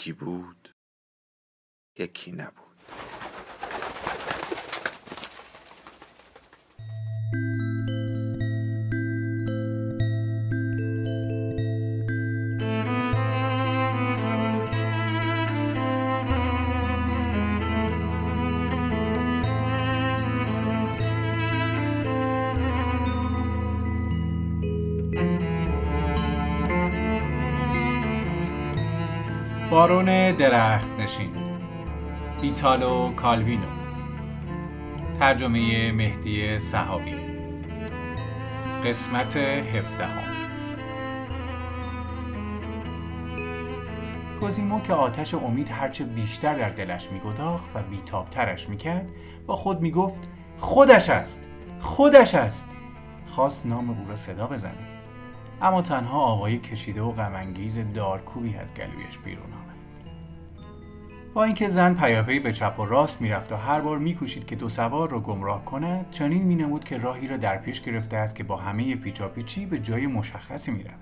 یکی بود یکی نبود. بارون درخت نشین. ایتالو کالوینو. ترجمه مهدی صحابی. قسمت هفدهم. کوزیمو که آتش امید هرچه بیشتر در دلش میگداخت و بیتابترش می‌کرد با خود می‌گفت خودش است خودش است. خواست نام او را صدا بزنه. اما تنها آوای کشیده و غمانگیز دارکوبی از گلویش بیرون آمد. با اینکه زن پیاپی به چپ و راست می‌رفت و هر بار میکوشید که دو سوار را گمراه کند چنین مینمود که راهی را در پیش گرفته است که با همه پیچاپیچی به جای مشخصی می‌رود.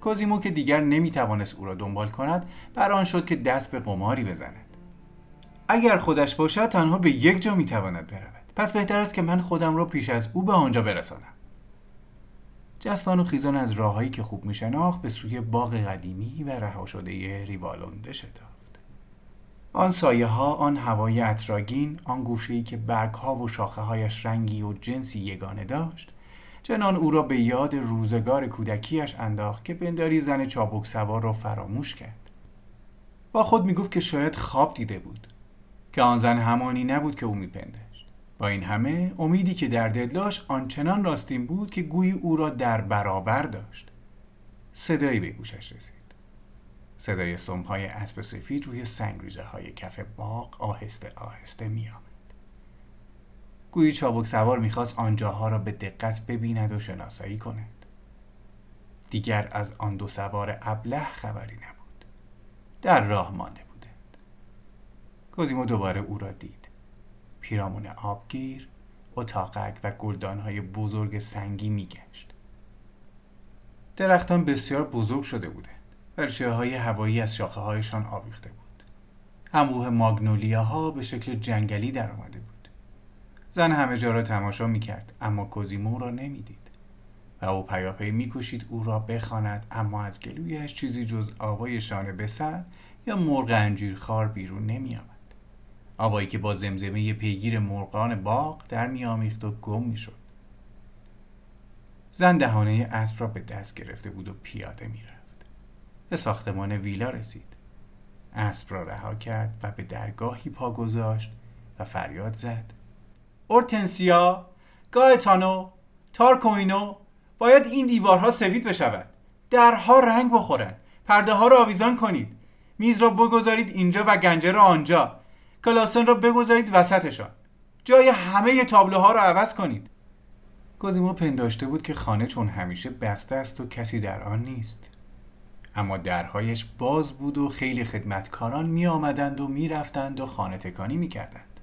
کوزیمو که دیگر نمی‌توانست او را دنبال کند بر آن شد که دست به قماری بزند. اگر خودش باشد تنها به یک جا می‌تواند برود. پس بهتر است که من خودم را پیش از او به آنجا برسانم. جستان و خیزان از راههایی که خوب میشناخت به سوی باغ قدیمی و رها شده ریوالونده شتافت. آن سایه ها آن هوای اطراگین آن گوشه که برگ ها و شاخه هایش رنگی و جنسی یگانه داشت چنان او را به یاد روزگار کودکیش انداخت که بنداری زن چابک سوار را فراموش کرد. با خود می‌گفت که شاید خواب دیده بود که آن زن همانی نبود که او میپنده با این همه امیدی که در دل داشت آنچنان راستین بود که گویی او را در برابر داشت صدایی به گوشش رسید صدای سمهای اسب سفید روی سنگریزه های کف باغ آهسته آهسته می آمد. گویی چابک سوار می‌خواست آنجاها را به دقت ببیند و شناسایی کند. دیگر از آن دو سوار ابله خبری نبود. در راه مانده بودند. کوزیمو دوباره او را دید. پیرامون آبگیر اتاقک و گلدانهای بزرگ سنگی میگشت. درختان بسیار بزرگ شده بودند و های هوایی از شاخه هایشان آویخته بود. انبوه ماگنولیاها به شکل جنگلی در آمده بود. زن همه جا را تماشا می‌کرد اما کوزیمو را نمی‌دید و او پیاپی میکوشید او را بخواند اما از گلویش چیزی جز آوای شانه به سر یا مرغ انجیرخوار بیرون نمیآمد. آوایی که با زمزمه پیگیر مرغان باغ در میآمیخت و گم می‌شد. زن دهانه اسب را به دست گرفته بود و پیاده می‌رفت. به ساختمان ویلا رسید. اسب را رها کرد و به درگاهی پا گذاشت و فریاد زد. اورتنسیا گایتانو تارکوینو باید این دیوارها سفید بشود. درها رنگ بخورند پرده ها را آویزان کنید. میز را بگذارید اینجا و گنجه را آنجا. کلاسن را بگذارید وسطشان. جای همه تابلوها را عوض کنید. کوزیمو پنداشته بود که خانه چون همیشه بسته است و کسی در آن نیست. اما درهایش باز بود و خیلی خدمتکاران می آمدند و می رفتند و خانه تکانی می کردند.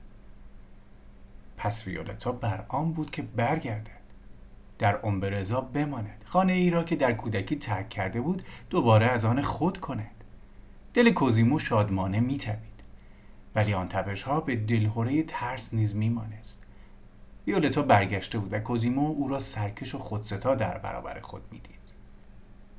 پس ویولتا بر آن بود که برگردد. در امبرزا بماند. خانه ای را که در کودکی ترک کرده بود دوباره از آن خود کند. دل کوزیمو شادمانه میتبید ولی آن تپش ها به دلهوره ترس نیز میمانست. ویولتا برگشته بود و کوزیمو او را سرکش و خودستا در برابر خود می‌دید.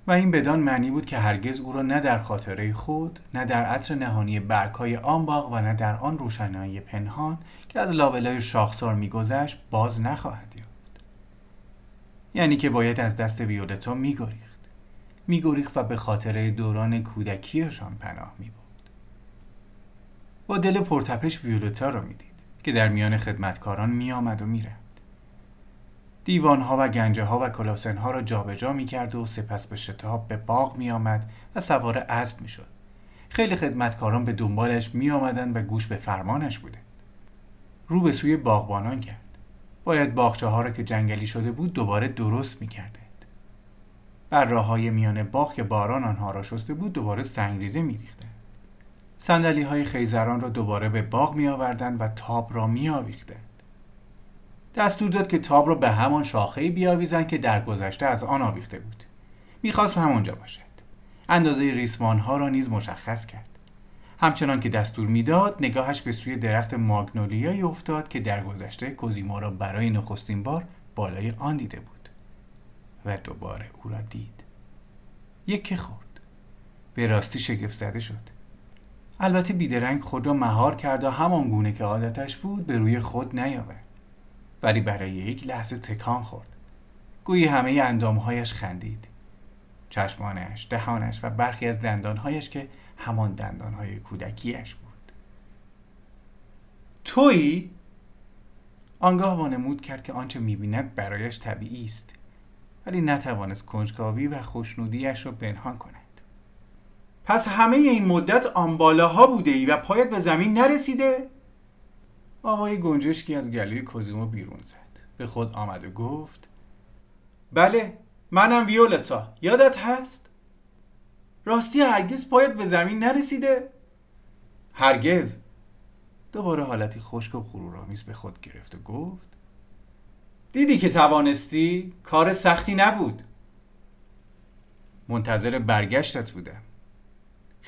و این بدان معنی بود که هرگز او را نه در خاطره خود نه در عطر نهانی برگهای آن باغ و نه در آن روشنایی پنهان که از لابلای شاخسار میگذشت باز نخواهد یافت. یعنی که باید از دست ویولتا میگریخت. میگریخت و به خاطره دوران کودکیشان پناه می‌برد. با دل پرتپش ویولتا را می‌دید که در میان خدمتکاران میآمد و می‌رفت دیوانها و گنجه ها و کلاسنها را جابجا می کرد و سپس به شتاب به باغ می آمد و سوار اسب می شد. خیلی خدمتکاران به دنبالش می آمدن و گوش به فرمانش بوده. رو به سوی باغبانان کرد. باید باغچه ها را که جنگلی شده بود دوباره درست می کردند. بر راه های میان باغ که باران آنها را شسته بود دوباره سنگریزه می ریختند. سندلی های خیزران را دوباره به باغ می آوردن و تاب را می آویختند. دستور داد که تاب را به همان شاخه بیاویزند که در گذشته از آن آویخته بود. می‌خواست همانجا باشد. اندازه ریسمان ها را نیز مشخص کرد. همچنان که دستور می‌داد نگاهش به سوی درخت ماگنولیایی افتاد که در گذشته کوزیما را برای نخستین بار بالای آن دیده بود و دوباره او را دید یک خورد به راستی شگفت زده شد البته بیدرنگ خود را مهار کرد و همان گونه که عادتش بود به روی خود نیاورد. ولی برای یک لحظه تکان خورد. گویی همه اندامهایش خندید. چشمانش، دهانش و برخی از دندانهایش که همان دندانهای کودکیش بود. تویی؟ آنگاه وانمود کرد که آنچه می‌بیند برایش طبیعی است ولی نتوانست کنجکاوی و خوشنودیش را پنهان کند. پس همه این مدت آن بالاها بوده ای و پایت به زمین نرسیده؟ آوای گنجشکی از گلوی کوزیمو بیرون زد به خود آمد و گفت بله منم ویولتا یادت هست؟ راستی هرگز پایت به زمین نرسیده؟ هرگز دوباره حالتی خشک و غرورآمیز به خود گرفت و گفت دیدی که توانستی کار سختی نبود منتظر برگشتت بودم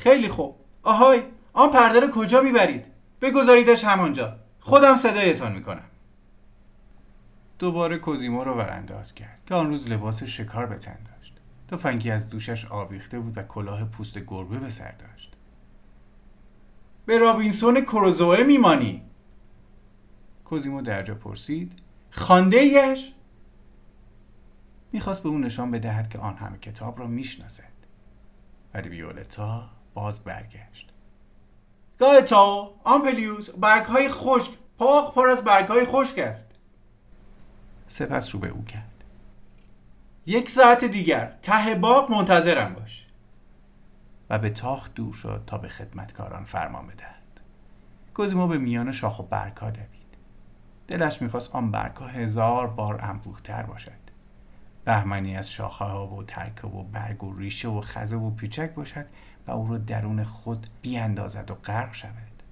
خیلی خوب. آهای آن پرده رو کجا می‌برید؟ بگذاریدش همانجا خودم صدایتان می‌کنم. دوباره کوزیمو رو ورانداز کرد که آن روز لباس شکار به تن داشت. تفنگی از دوشش آویخته بود و کلاه پوست گربه به سر داشت. به رابینسون کروزوه میمانی. کوزیمو درجا پرسید. خانده ایش؟ می‌خواست به اون نشان بدهد که آن همه کتاب را می‌شناسد. ولی ویولتا باز برگشت. گایتاو آمپلیوس برگ های خشک پاک پر از برگ های خشک است. سپس رو به او کرد. یک ساعت دیگر ته باغ منتظرم باش. و به تاخت دور شد تا به خدمتکاران فرمان بدهد. کوزیمو به میان شاخ و برگها دوید. دلش می‌خواست آن برگها هزار بار انبوهتر باشد. بهمنی از شاخه ها و ترکه و برگ و ریشه و خزه و پیچک باشد و او را درون خود بیاندازد و غرق شود.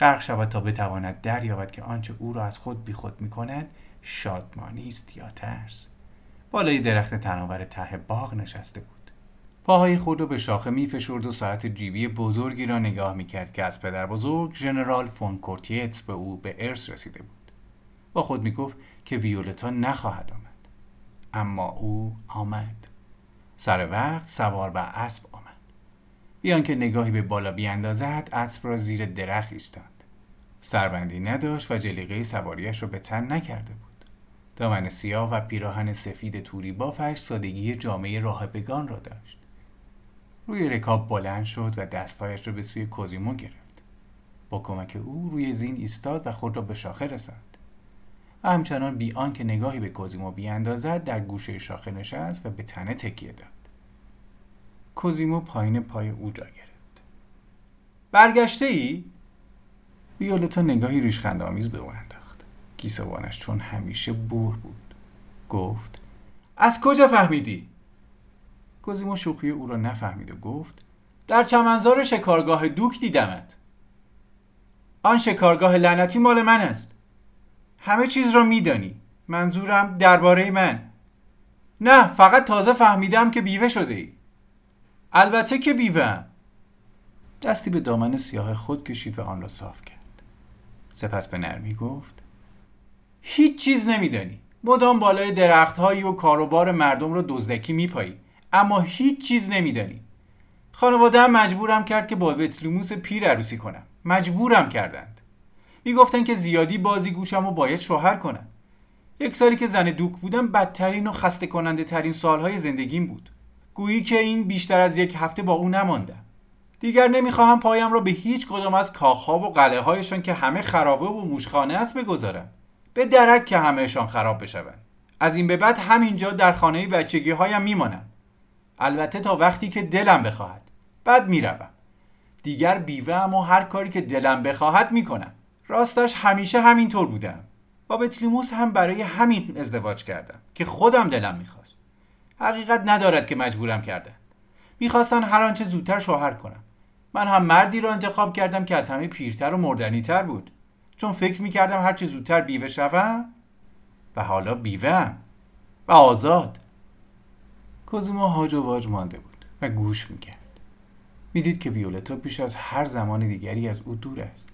غرق شود تا بتواند دریابد که آنچه او را از خود بیخود می کند شادمانی است یا ترس. بالای درخت تناور ته باغ نشسته بود. پاهای خود را به شاخه می فشرد و ساعت جیبی بزرگی را نگاه می کرد که از پدر بزرگ ژنرال فون کورتیتس به او به ارث رسیده بود. با خود می گفت که ویولتا نخواهد آمد. اما او آمد. سر وقت سوار به اسب آمد. بیان که نگاهی به بالا بیاندازد اسب را زیر درخت ایستاند سربندی نداشت و جلیقه سواریش را به تن نکرده بود. دامن سیاه و پیراهن سفید توری بافش سادگی جامعه راهبگان را داشت. روی رکاب بلند شد و دستهایش را به سوی کوزیمو گرفت. با کمک او روی زین ایستاد و خود را به شاخه رساند. و همچنان بی آنکه نگاهی به کوزیمو بیاندازد در گوشه شاخه نشست و به تنه تکیه داد. کوزیمو پایین پای او جا گرفت. برگشته ای؟ ویولتا نگاهی ریشخند آمیز به او انداخت. گیسوانش چون همیشه بور بود. گفت از کجا فهمیدی؟ کوزیمو شوخی او را نفهمید و گفت در چمنزار شکارگاه دوک دیدمت. آن شکارگاه لعنتی مال من است. همه چیز را میدانی. منظورم درباره من. نه فقط تازه فهمیدم که بیوه شده ای البته که بیوهم. دستی به دامن سیاه خود کشید و آن را صاف کرد. سپس به نرمی گفت هیچ چیز نمیدانی. مدام بالای درختهایی و کاروبار مردم را دزدکی میپایی. اما هیچ چیز نمیدانی. خانواده مجبورم کرد که با بتلوموس پیر عروسی کنم. مجبورم کردند. می‌گفتن که زیادی بازی گوشم و باید شوهر کنم. یک سالی که زن دوک بودم بدترین و خسته کننده ترین سالهای زندگیم بود. گویی که این بیشتر از یک هفته با او نماندم دیگر نمی‌خواهم پایم را به هیچ کدام از کاخها و قلعه هایشان که همه خرابه و موشخانه است بگذارم. به درک که همهشان خراب بشوند. از این به بعد همینجا در خانه بچگی هایم میمانم. البته تا وقتی که دلم بخواهد. بعد می‌روم. دیگر بیوه و هر کاری که دلم بخواهد می‌کنم. راستش همیشه همینطور بودم. با بتلیموس هم برای همین ازدواج کردم که خودم دلم می‌خواست. حقیقت ندارد که مجبورم کردن. می‌خواستن هر آنچه زودتر شوهر کنم. من هم مردی را انتخاب کردم که از همه پیرتر و مردنیتر بود. چون فکر می‌کردم هرچه زودتر بیوه شوم و حالا بیوه و آزاد. کوزوما هاج و واج مانده بود و گوش می‌کرد. می‌دید که ویولتا بیش از هر زمان دیگری از او دور است.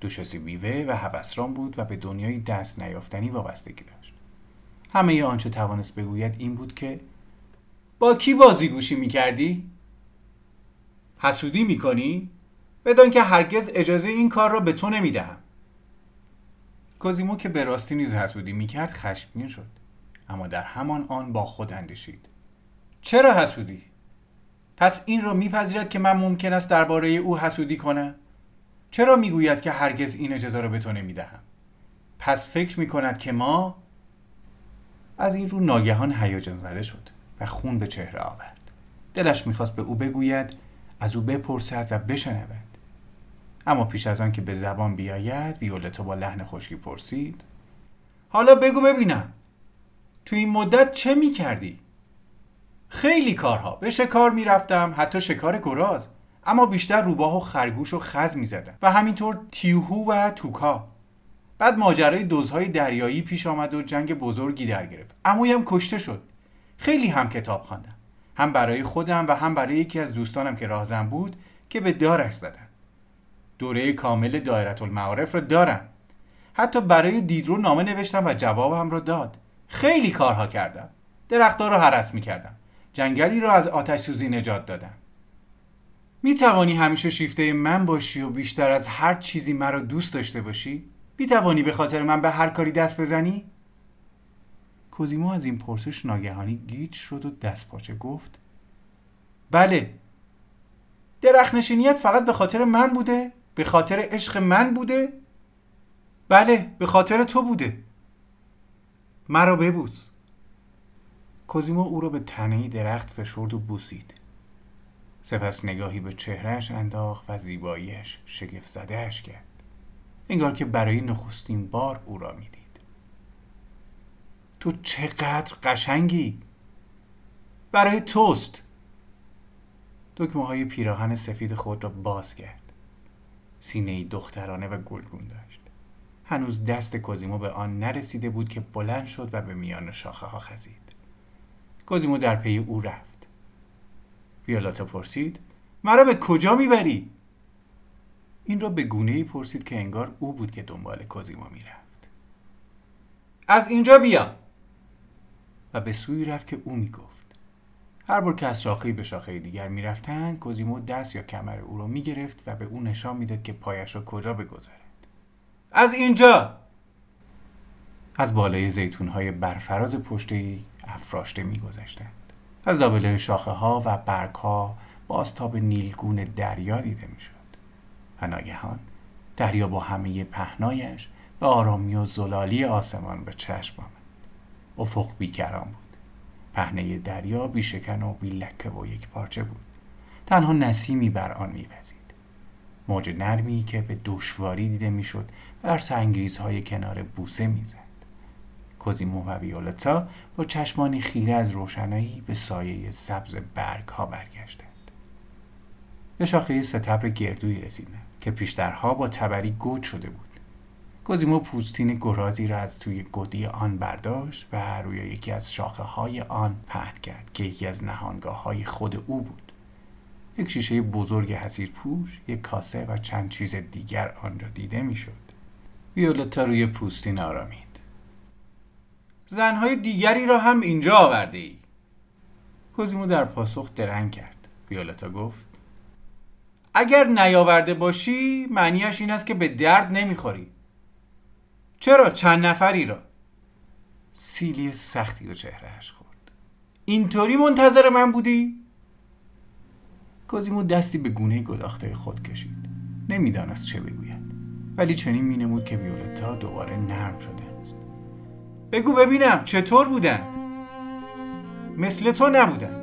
دوشاسی بیوه و هوسران بود و به دنیای دست نیافتنی وابستگی داشت. همه آنچه توانست بگوید این بود که با کی بازی گوشی می‌کردی؟ حسودی می‌کنی؟ بدان که هرگز اجازه این کار را به تو نمی‌دهم. کوزیمو که به راستی نیز حسودی می‌کرد خشمگین شد. اما در همان آن با خود اندیشید. چرا حسودی؟ پس این را میپذیرد که من ممکن است درباره او حسودی کنم؟ چرا می‌گوید که هرگز این اجازه را به تو نمی‌دهم؟ پس فکر می‌کند که ما از این رو ناگهان هیجان زده شد و خون به چهره آورد. دلش می‌خواست به او بگوید از او بپرسد و بشنود. اما پیش از آن که به زبان بیاید ویولتا با لحن خشکی پرسید حالا بگو ببینم تو این مدت چه می‌کردی؟ خیلی کارها به شکار می‌رفتم حتی شکار گراز اما بیشتر روباه و خرگوش و خز می‌زدم و همینطور تیوهو و توکا. بعد ماجرای دوزهای دریایی پیش آمد و جنگ بزرگی در گرفت. هم کشته شد. خیلی هم کتاب خواندم. هم برای خودم و هم برای یکی از دوستانم که راهزن بود که به دارش زدن. دوره کامل دایرت المعارف را دارم. حتی برای دیدرو نامه نوشتم و جوابم را داد. خیلی کارها کردم. درختها را حرس می‌کردم. جنگلی را از آتش سوزی نجات دادم. می توانی همیشه شیفته من باشی و بیشتر از هر چیزی مرا دوست داشته باشی؟ می توانی به خاطر من به هر کاری دست بزنی؟ کوزیمو از این پرسش ناگهانی گیج شد و دست پاچه گفت بله درخت نشینیت فقط به خاطر من بوده؟ به خاطر عشق من بوده؟ بله به خاطر تو بوده مرا ببوس کوزیمو او را به تنه درخت فشرد و بوسید سپس نگاهی به چهرهش انداخت و زیباییش شگفت زدهش کرد انگار که برای نخستین بار او را می‌دید. تو چقدر قشنگی! برای توست! دکمه های پیراهن سفید خود را باز کرد سینه دخترانه و گلگون داشت. هنوز دست کوزیمو به آن نرسیده بود که بلند شد و به میان شاخه ها خزید. کوزیمو در پی او رفت. ویولاتا پرسید مرا به کجا می‌بری؟ این را به گونه ای پرسید که انگار او بود که دنبال کوزیمو می‌رفت. از اینجا بیا! و به سوی رفت که او می‌گفت. هر بار که از شاخه به شاخه دیگر می‌رفتند کوزیمو دست یا کمر او را می‌گرفت و به او نشان می‌داد که پایش را کجا بگذارد. از اینجا! از بالای زیتون های برفراز پشتی افراشته میگذشتند. از لابلای شاخه ها و برگ ها باستاب نیلگون دریا دیده می‌شد. و ناگهان دریا با همه پهنایش به آرامی و زلالی آسمان به چشم آمد. افق بیکران بود. پهنه دریا بیشکن و بی لکه و یک پارچه بود. تنها نسیمی بر آن میوزید. موج نرمی که به دشواری دیده می‌شد بر سنگریزهای کنار بوسه می‌زد. کوزیمو و ویولتا با چشمانی خیره از روشنایی به سایه سبز برگ ها برگشتند. به شاخه ستبر گردویی رسیدند که پیشترها با تبری گود شده بود کوزیمو پوستین گرازی را از توی گودی آن برداشت و روی یکی از شاخه های آن پهن کرد که یکی از نهانگاه های خود او بود یک شیشه بزرگ حسیر پوش، یک کاسه و چند چیز دیگر آنجا دیده می‌شد. ویولتا روی پوستین آرامید. زنهای دیگری را هم اینجا آورده ای کوزیمو در پاسخ درنگ کرد ویولتا گفت اگر نیاورده باشی معنیش این است که به درد نمی‌خوری. چرا؟ چند نفری را. سیلی سختی به چهرهش خورد. اینطوری منتظر من بودی؟ کوزیمو دستی به گونه گداخته خود کشید. نمی‌دانست چه بگوید. ولی چنین مینمود که ویولتا دوباره نرم شده است. بگو ببینم چطور بودن مثل تو نبودن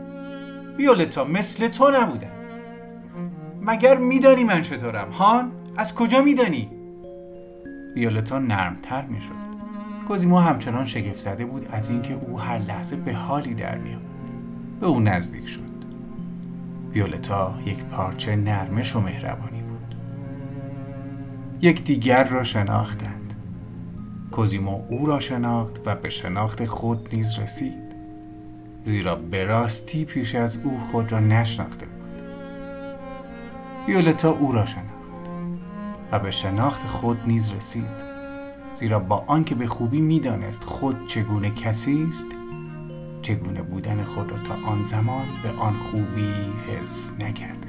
ویولتا مثل تو نبودن مگر میدانی من چطورم؟ هان از کجا میدانی؟ ویولتا نرمتر می‌شد. کوزیمو همچنان شگفت زده بود از اینکه او هر لحظه به حالی در میاد به او نزدیک شد. ویولتا یک پارچه نرمش و مهربانی بود. یک دیگر را شناختند. کوزیمو او را شناخت و به شناخت خود نیز رسید. زیرا به راستی پیش از او خود را نشناخته بود. ویولتا او را شناخت و به شناخت خود نیز رسید. زیرا با آنکه به خوبی می‌دانست خود چگونه کسی است چگونه بودن خود را تا آن زمان به آن خوبی حس نکرده.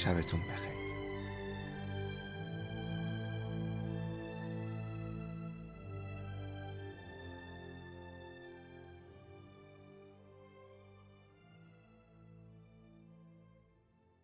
شبتون بخیر.